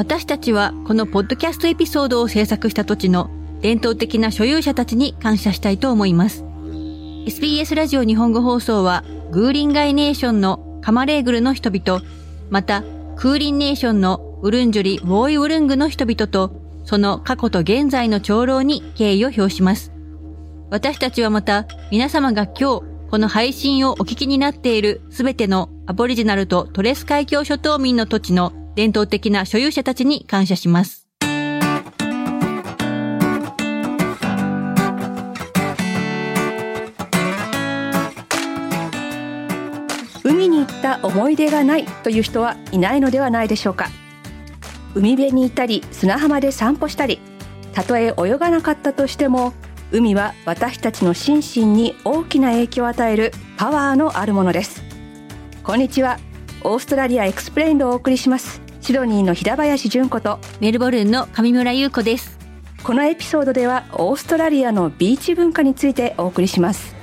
私たちはこのポッドキャストエピソードを制作した土地の伝統的な所有者たちに感謝したいと思います。SBS ラジオ日本語放送はグーリンガイネーションのカマレーグルの人々、またクーリンネーションのウルンジュリ・ウォーイウルングの人々とその過去と現在の長老に敬意を表します。私たちはまた皆様が今日この配信をお聞きになっているすべてのアボリジナルとトレス海峡諸島民の土地の伝統的な所有者たちに感謝します。海に行った思い出がないという人はいないのではないでしょうか。海辺にいたり砂浜で散歩したりたとえ泳がなかったとしても海は私たちの心身に大きな影響を与えるパワーのあるものです。こんにちは。オーストラリアエクスプレインドをお送りします。シドニーの平林純子とメルボルンの上村優子です。このエピソードではオーストラリアのビーチ文化についてお送りします。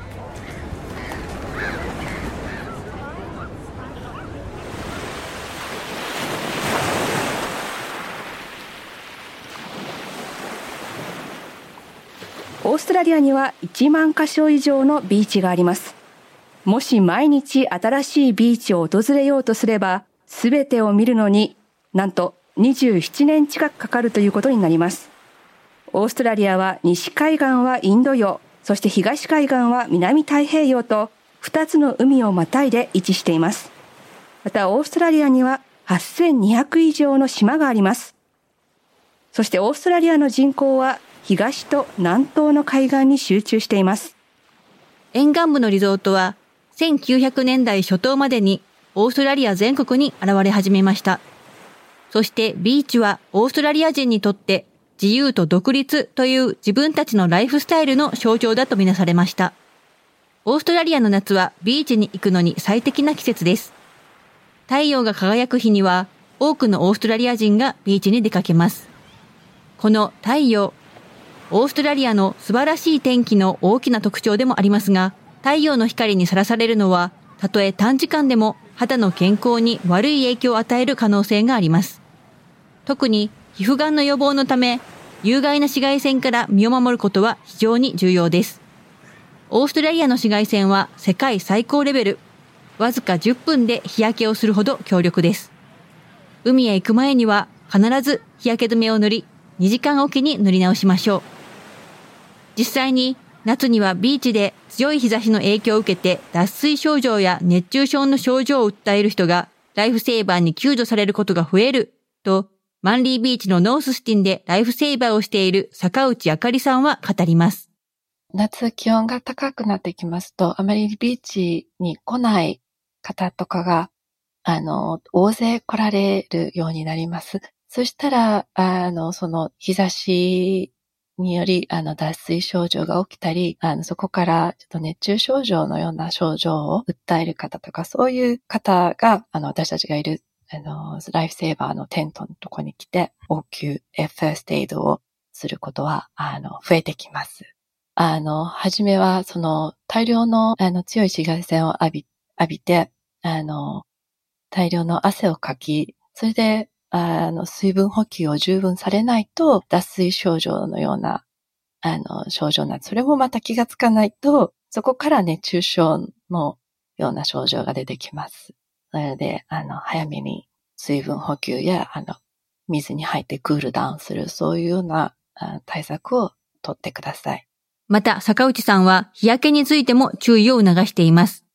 オーストラリアには1万箇所以上のビーチがありますもし毎日新しいビーチを訪れようとすれば全てを見るのになんと27年近くかかるということになります。オーストラリアは西海岸はインド洋そして東海岸は南太平洋と2つの海をまたいで位置しています。またオーストラリアには8200以上の島があります。そしてオーストラリアの人口は東と南東の海岸に集中しています。沿岸部のリゾートは1900年代初頭までにオーストラリア全国に現れ始めました。そしてビーチはオーストラリア人にとって自由と独立という自分たちのライフスタイルの象徴だとみなされました。オーストラリアの夏はビーチに行くのに最適な季節です。太陽が輝く日には多くのオーストラリア人がビーチに出かけます。この太陽、オーストラリアの素晴らしい天気の大きな特徴でもありますが、太陽の光にさらされるのは、たとえ短時間でも肌の健康に悪い影響を与える可能性があります。特に皮膚がんの予防のため、有害な紫外線から身を守ることは非常に重要です。オーストラリアの紫外線は世界最高レベル。わずか10分で日焼けをするほど強力です。海へ行く前には必ず日焼け止めを塗り、2時間おきに塗り直しましょう。実際に夏にはビーチで強い日差しの影響を受けて脱水症状や熱中症の症状を訴える人がライフセーバーに救助されることが増えるとマンリービーチのノーススティンでライフセーバーをしている坂内あかりさんは語ります。夏気温が高くなってきますと、あまりビーチに来ない方とかが、あの、大勢来られるようになります。そしたら、あの、その日差しにより、あの、脱水症状が起きたり、あの、そこからちょっと熱中症状のような症状を訴える方とか、そういう方が、あの、私たちがいる、あの、ライフセーバーのテントのとこに来て、応急、ファーストエイドをすることは、あの、増えてきます。あの、はじめは、その、大量の、あの、強い紫外線を浴び、浴びて、あの、大量の汗をかき、それで、あの、水分補給を十分されないと、脱水症状のような、あの、症状なそれもまた気がつかないと、そこから熱中症のような症状が出てきます。なので、あの、早めに水分補給や、あの、水に入ってクールダウンする、そういうような対策をとってください。また、坂内さんは日焼けについても注意を促しています。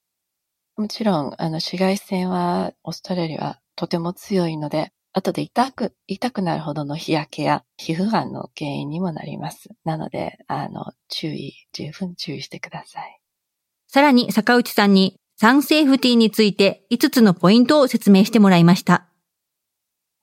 もちろん、あの、紫外線はオーストラリアはとても強いので、後で痛く、痛くなるほどの日焼けや皮膚がんの原因にもなります。なので、あの、注意、十分注意してください。さらに坂内さんにサンセーフティについて5つのポイントを説明してもらいました。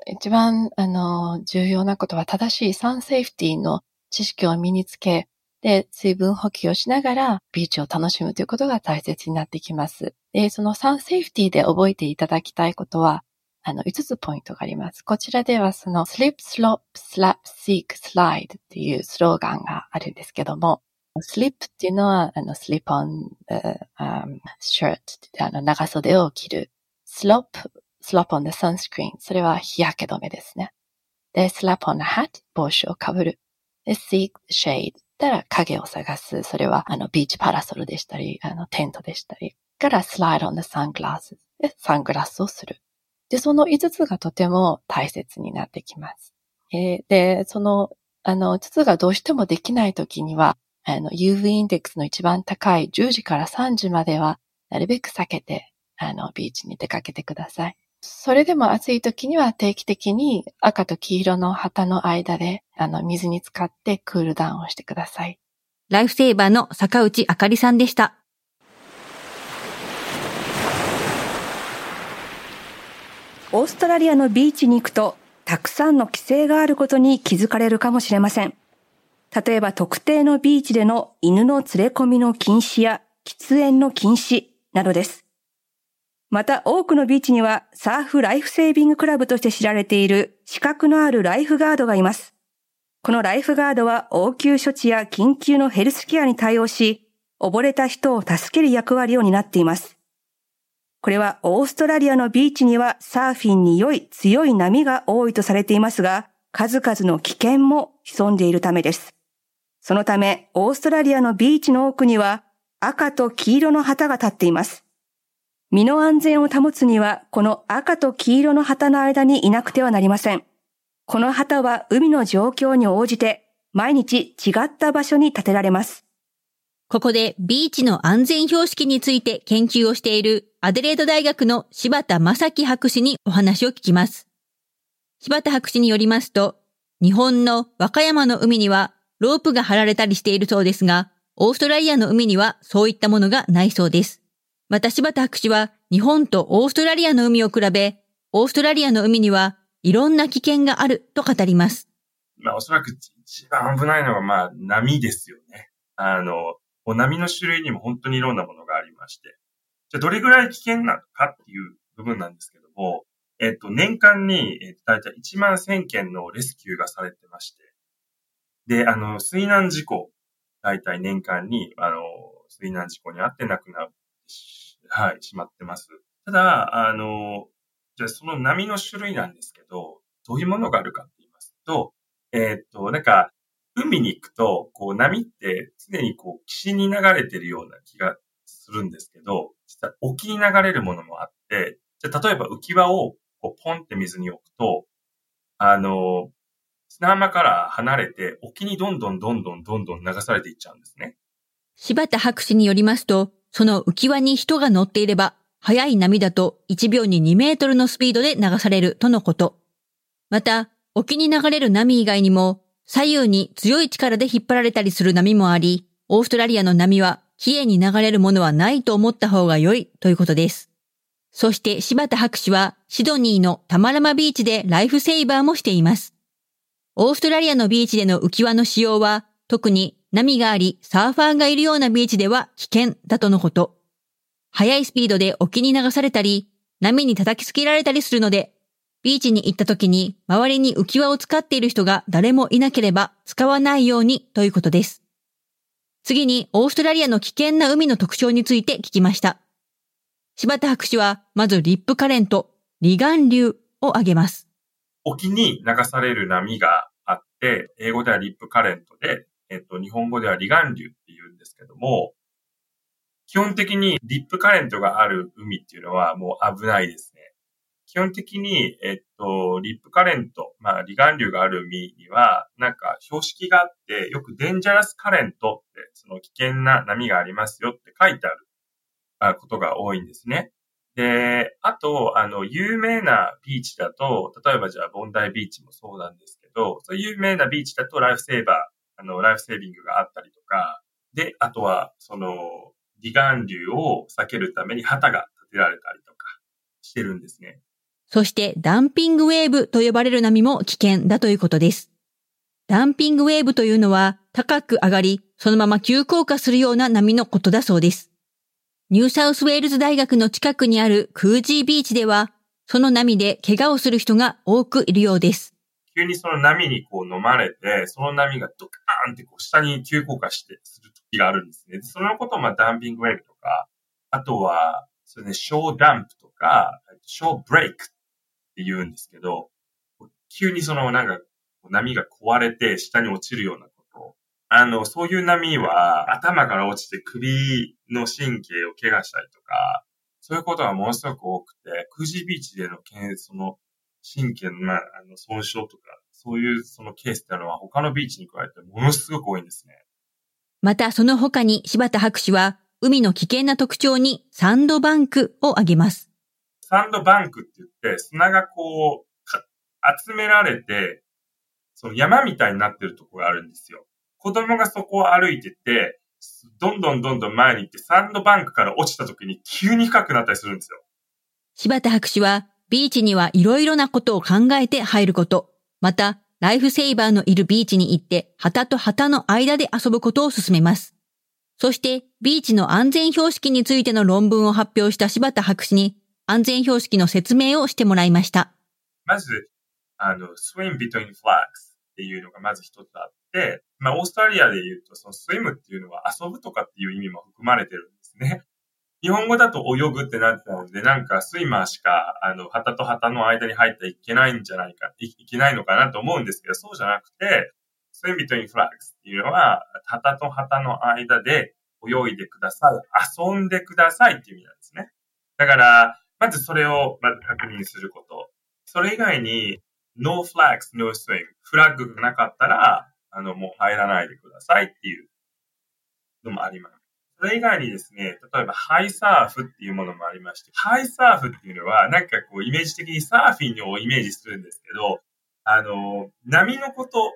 一番、あの、重要なことは正しいサンセーフティの知識を身につけ、で、水分補給をしながらビーチを楽しむということが大切になってきます。で、そのサンセーフティで覚えていただきたいことは、あの、5つポイントがあります。こちらではその slip, slop, slap, seek, slide っていうスローガンがあるんですけども、slip っていうのは、あの、slip on the、um, shirt あの、長袖を着る。slop, slop on the sunscreen それは日焼け止めですね。で、slap on a hat, 帽子をかぶる。で、seek shade たら影を探す。それは、あの、ビーチパラソルでしたり、あの、テントでしたり。から、slide on the sunglasses で、サングラスをする。で、その5つがとても大切になってきます。えー、で、その、あの、5つがどうしてもできないときには、あの、UV インデックスの一番高い10時から3時までは、なるべく避けて、あの、ビーチに出かけてください。それでも暑い時には定期的に赤と黄色の旗の間で、あの、水に浸かってクールダウンをしてください。ライフセーバーの坂内あかりさんでした。オーストラリアのビーチに行くと、たくさんの規制があることに気づかれるかもしれません。例えば特定のビーチでの犬の連れ込みの禁止や喫煙の禁止などです。また多くのビーチにはサーフライフセービングクラブとして知られている資格のあるライフガードがいます。このライフガードは応急処置や緊急のヘルスケアに対応し、溺れた人を助ける役割を担っています。これはオーストラリアのビーチにはサーフィンに良い強い波が多いとされていますが、数々の危険も潜んでいるためです。そのため、オーストラリアのビーチの奥には赤と黄色の旗が立っています。身の安全を保つには、この赤と黄色の旗の間にいなくてはなりません。この旗は海の状況に応じて、毎日違った場所に建てられます。ここでビーチの安全標識について研究をしているアデレード大学の柴田正樹博士にお話を聞きます。柴田博士によりますと、日本の和歌山の海にはロープが張られたりしているそうですが、オーストラリアの海にはそういったものがないそうです。また柴田博士は日本とオーストラリアの海を比べ、オーストラリアの海にはいろんな危険があると語ります。まあおそらく一番危ないのはまあ波ですよね。あの、波の種類にも本当にいろんなものがありまして。じゃどれぐらい危険なのかっていう部分なんですけども、えっと、年間に、えっと、だいたい1万1000件のレスキューがされてまして。で、あの、水難事故、だいたい年間に、あの、水難事故にあって亡くなるはい、しまってます。ただ、あの、じゃその波の種類なんですけど、どういうものがあるかって言いますと、えっ、と、なんか、海に行くと、こう波って常にこう岸に流れてるような気がするんですけど、実は沖に流れるものもあって、じゃ例えば浮き輪をこうポンって水に置くと、あの、砂浜から離れて沖にどんどんどんどんどんどん流されていっちゃうんですね。柴田博士によりますと、その浮き輪に人が乗っていれば、速い波だと1秒に2メートルのスピードで流されるとのこと。また、沖に流れる波以外にも、左右に強い力で引っ張られたりする波もあり、オーストラリアの波は、綺麗に流れるものはないと思った方が良いということです。そして柴田博士は、シドニーのタマラマビーチでライフセイバーもしています。オーストラリアのビーチでの浮き輪の使用は、特に波があり、サーファーがいるようなビーチでは危険だとのこと。速いスピードで沖に流されたり、波に叩きつけられたりするので、ビーチに行った時に周りに浮き輪を使っている人が誰もいなければ使わないようにということです。次にオーストラリアの危険な海の特徴について聞きました。柴田博士はまずリップカレント、離岸流を挙げます。沖に流される波があって、英語ではリップカレントで、えっと、日本語では離岸流って言うんですけども、基本的にリップカレントがある海っていうのはもう危ないですね。基本的に、えっと、リップカレント、まあ、離岸流がある海には、なんか標識があって、よくデンジャラスカレントって、その危険な波がありますよって書いてあることが多いんですね。で、あと、あの、有名なビーチだと、例えばじゃあ、ボンダイビーチもそうなんですけど、そういう有名なビーチだとライフセーバー、あの、ライフセービングがあったりとか、で、あとは、その、離岸流を避けるために旗が立てられたりとかしてるんですね。そして、 dumping wave と呼ばれる波も危険だということです。 dumping wave というのは、高く上がり、そのまま急降下するような波のことだそうです。ニューサウスウェールズ大学の近くにあるクージービーチでは、その波で怪我をする人が多くいるようです。急にその波にこう飲まれて、その波がドカーンってこう下に急降下してする時があるんですね。そのことをまあダンピングウェーブとか、あとは、それね、ショーダンプとか、ショーブレイクって言うんですけど、急にそのなんか波が壊れて下に落ちるようなこと。あの、そういう波は頭から落ちて首の神経を怪我したりとか、そういうことがものすごく多くて、クージービーチでのその神経の,、まあ、あの損傷とか、そういうそのケースっていうのは他のビーチに加えてものすごく多いんですね。またその他に柴田博士は、海の危険な特徴にサンドバンクを挙げます。サンドバンクって言って、砂がこう、集められて、その山みたいになってるとこがあるんですよ。子供がそこを歩いてて、どんどんどんどん前に行って、サンドバンクから落ちた時に急に深くなったりするんですよ。柴田博士は、ビーチにはいろいろなことを考えて入ること、また、ライフセーバーのいるビーチに行って、旗と旗の間で遊ぶことを進めます。そして、ビーチの安全標識についての論文を発表した柴田博士に、安全標識の説明をしてもらいました。まず、あの、swim between flags っていうのがまず一つあって、まあ、オーストラリアで言うと、その swim っていうのは遊ぶとかっていう意味も含まれてるんですね。日本語だと泳ぐってなってたので、なんかスイマーしか、あの、旗と旗の間に入ってはいけないんじゃないか、いいけないのかなと思うんですけど、そうじゃなくて、swim between flags っていうのは、旗と旗の間で泳いでください、遊んでくださいっていう意味なんですね。だから、まずそれをまず確認すること。それ以外に、no flags, no swim. フラッグがなかったら、あの、もう入らないでくださいっていうのもあります。それ以外にですね、例えばハイサーフっていうものもありまして、ハイサーフっていうのは、なんかこう、イメージ的にサーフィンをイメージするんですけど、あの、波のこと、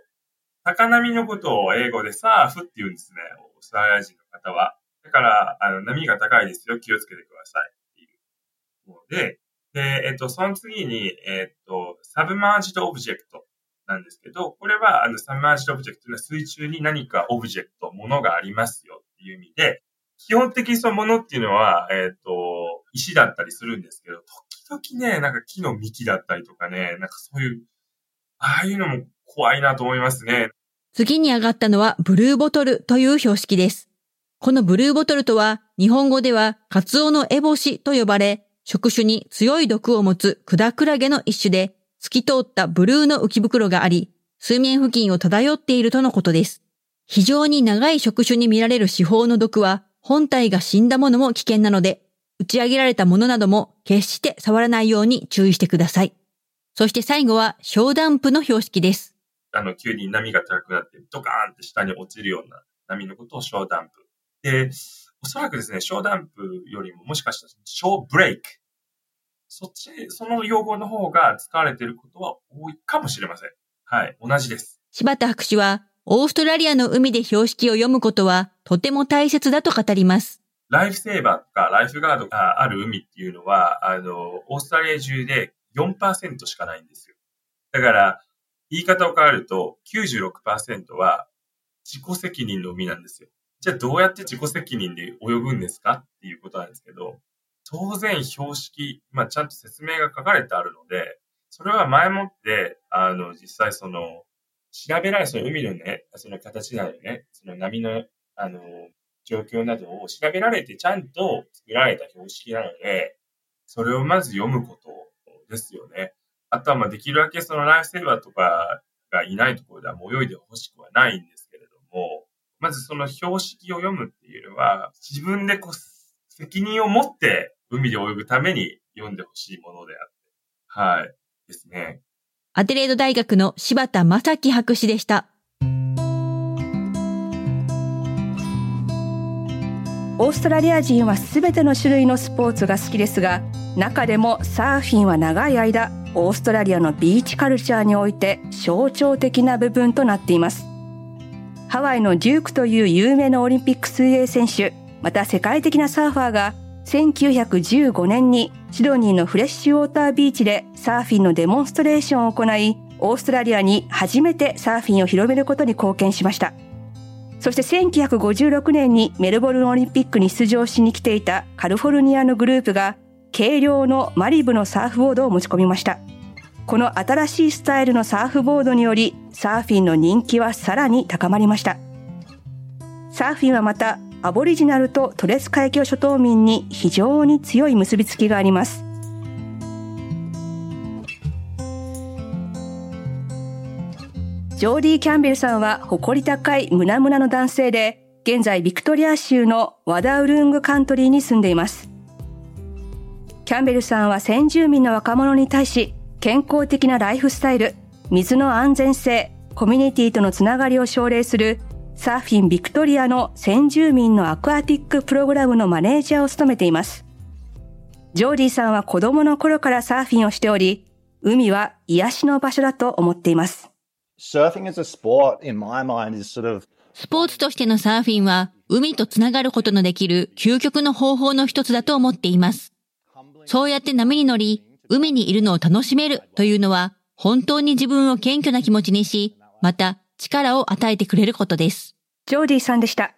高波のことを英語でサーフって言うんですね、オーストラリア人の方は。だから、あの、波が高いですよ、気をつけてくださいで、で、えっと、その次に、えっと、 submerged object なんですけど、これは、あの、 submerged object の水中に何か object、ものがありますよっていう意味で、基本的にそのものっていうのは、えっと、石だったりするんですけど、時々ね、なんか木の幹だったりとかね、なんかそういう、ああいうのも怖いなと思いますね。次に上がったのはブルーボトルという標識です。このブルーボトルとは、日本語ではカツオのエボシと呼ばれ、触手に強い毒を持つクダクラゲの一種で、透き通ったブルーの浮き袋があり、水面付近を漂っているとのことです。非常に長い触手に見られる四方の毒は、本体が死んだものも危険なので、打ち上げられたものなども決して触らないように注意してください。そして最後は小ダンプの標識です。あの、急に波が高くなって、ドカーンって下に落ちるような波のことを小ダンプ。で、おそらくですね、小ダンプよりももしかしたら小ブレイク。そっち、その用語の方が使われていることは多いかもしれません。はい、同じです。柴田博士は、オーストラリアの海で標識を読むことはとても大切だと語ります。ライフセーバーとかライフガードがある海っていうのは、あの、オーストラリア中で4%しかないんですよ。だから、言い方を変えると、96%は自己責任の海なんですよ。じゃあどうやって自己責任で泳ぐんですかっていうことなんですけど、当然標識、まあちゃんと説明が書かれてあるので、それは前もって、あの、実際その、調べられ、その海のね、その形なのね、その波の、あの、状況などを調べられてちゃんと作られた標識なので、それをまず読むことですよね。あとはまあできるだけそのライフセーバーとかがいないところではもう泳いでほしくはないんですけれども、まずその標識を読むっていうのは、自分でこう、責任を持って海で泳ぐために読んでほしいものであって、はい、ですね。アデレード大学の柴田正樹博士でした。オーストラリア人はすべての種類のスポーツが好きですが中でもサーフィンは長い間オーストラリアのビーチカルチャーにおいて象徴的な部分となっていますハワイのデュークという有名なオリンピック水泳選手また世界的なサーファーが1915年にシドニーのフレッシュウォータービーチでサーフィンのデモンストレーションを行いオーストラリアに初めてサーフィンを広めることに貢献しましたそして1956年にメルボルンオリンピックに出場しに来ていたカリフォルニアのグループが軽量のマリブのサーフボードを持ち込みました。この新しいスタイルのサーフボードによりサーフィンの人気はさらに高まりました。サーフィンはまたアボリジナルとトレス海峡諸島民に非常に強い結びつきがあります。ジョーディー・キャンベルさんは誇り高い胸々の男性で、現在ビクトリア州のワダウルングカントリーに住んでいます。キャンベルさんは先住民の若者に対し、健康的なライフスタイル、水の安全性、コミュニティとのつながりを奨励するサーフィンビクトリアの先住民のアクアティックプログラムのマネージャーを務めています。ジョーディさんは子供の頃からサーフィンをしており、海は癒しの場所だと思っています。スポーツとしてのサーフィンは、海とつながることのできる究極の方法の一つだと思っています。そうやって波に乗り、海にいるのを楽しめるというのは、本当に自分を謙虚な気持ちにし、また力を与えてくれることです。ジョーディさんでした。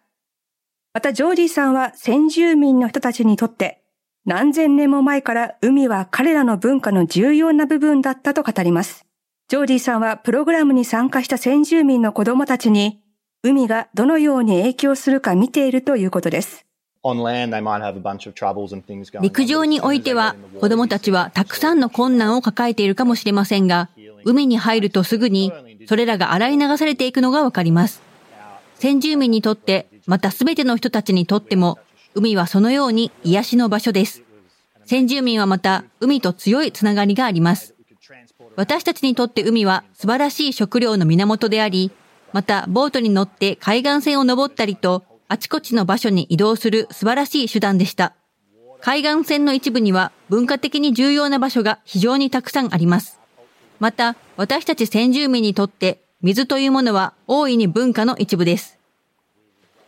またジョーディさんは先住民の人たちにとって何千年も前から海は彼らの文化の重要な部分だったと語ります。ジョーディさんはプログラムに参加した先住民の子供たちに海がどのように影響するか見ているということです。陸上においては子供たちはたくさんの困難を抱えているかもしれませんが、海に入るとすぐにそれらが洗い流されていくのがわかります。先住民にとって、またすべての人たちにとっても、海はそのように癒しの場所です。先住民はまた海と強いつながりがあります。私たちにとって海は素晴らしい食料の源であり、またボートに乗って海岸線を登ったりと、あちこちの場所に移動する素晴らしい手段でした。海岸線の一部には文化的に重要な場所が非常にたくさんあります。また、私たち先住民にとって水というものは大いに文化の一部です。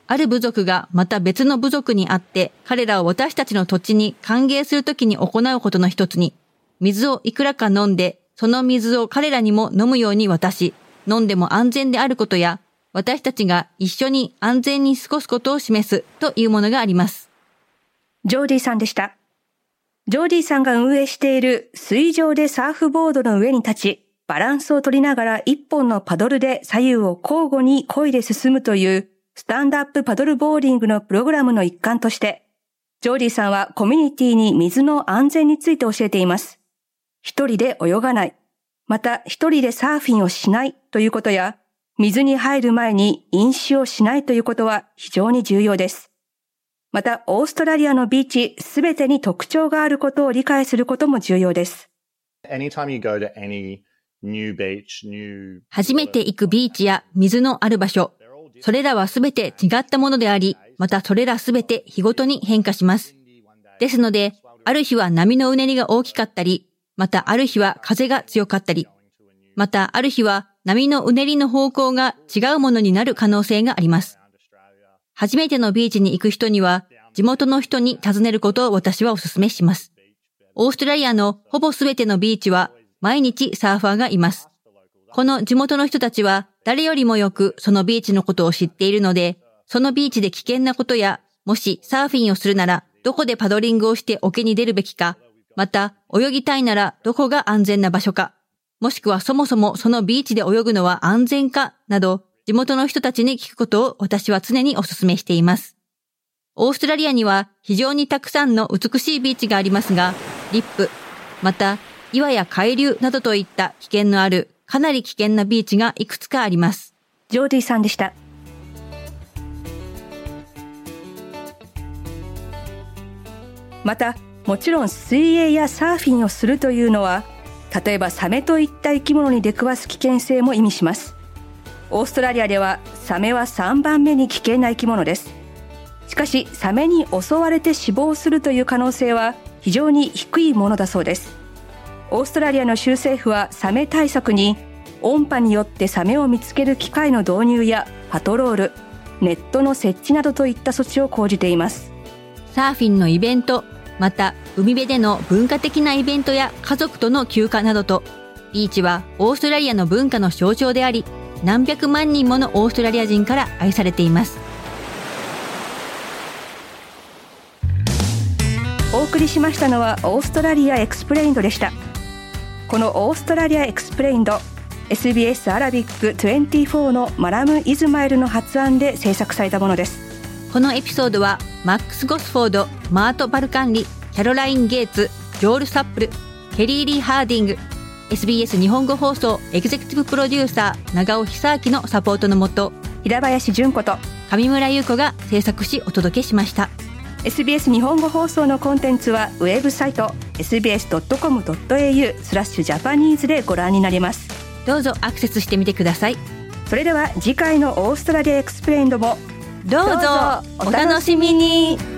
ある部族がまた別の部族にあって、彼らを私たちの土地に歓迎するときに行うことの一つに、水をいくらか飲んで、その水を彼らにも飲むように渡し、飲んでも安全であることや、私たちが一緒に安全に過ごすことを示すというものがあります。ジョーディさんでした。ジョーディさんが運営している水上でサーフボードの上に立ち、バランスを取りながら一本のパドルで左右を交互に漕いで進むというスタンドアップパドルボーリングのプログラムの一環として、ジョーディさんはコミュニティに水の安全について教えています。一人で泳がない、また一人でサーフィンをしないということや、水に入る前に飲酒をしないということは非常に重要です。また、オーストラリアのビーチすべてに特徴があることを理解することも重要です。初めて行くビーチや水のある場所、それらはすべて違ったものであり、またそれらすべて日ごとに変化します。ですので、ある日は波のうねりが大きかったり、またある日は風が強かったり、またある日は波のうねりの方向が違うものになる可能性があります。初めてのビーチに行く人には、地元の人に尋ねることを私はお勧めします。オーストラリアのほぼすべてのビーチは毎日サーファーがいます。この地元の人たちは誰よりもよくそのビーチのことを知っているので、そのビーチで危険なことや、もしサーフィンをするならどこでパドリングをして沖に出るべきか、また泳ぎたいならどこが安全な場所か、もしくはそもそもそのビーチで泳ぐのは安全かなど、地元の人たちに聞くことを私は常にお勧めしています。オーストラリアには非常にたくさんの美しいビーチがありますが、リップ、また岩や海流などといった危険のあるかなり危険なビーチがいくつかあります。ジョーディさんでした。また、もちろん水泳やサーフィンをするというのは、例えばサメといった生き物に出くわす危険性も意味します。オーストラリアではサメは3番目に危険な生き物です。しかし、サメに襲われて死亡するという可能性は非常に低いものだそうです。オーストラリアの州政府はサメ対策に音波によってサメを見つける機械の導入やパトロール、ネットの設置などといった措置を講じています。サーフィンのイベント、また海辺での文化的なイベントや家族との休暇などと、ビーチはオーストラリアの文化の象徴であり、何百万人ものオーストラリア人から愛されています。お送りしましたのはオーストラリアエクスプレインドでした。このオーストラリアエクスプレインド SBS アラビック24のマラム・イズマイルの発案で制作されたものですこのエピソードはマックス・ゴスフォードマート・バルカンリキャロライン・ゲイツジョール・サップルケリー・リー・ハーディング SBS 日本語放送エグゼクティブプロデューサー長尾久明のサポートのもと平林純子と上村優子が制作しお届けしました。SBS 日本語放送のコンテンツはウェブサイト sbs.com.au スラッシュ japanese でご覧になれます。どうぞアクセスしてみてください。それでは次回の Australia Explained もどうぞお楽しみに。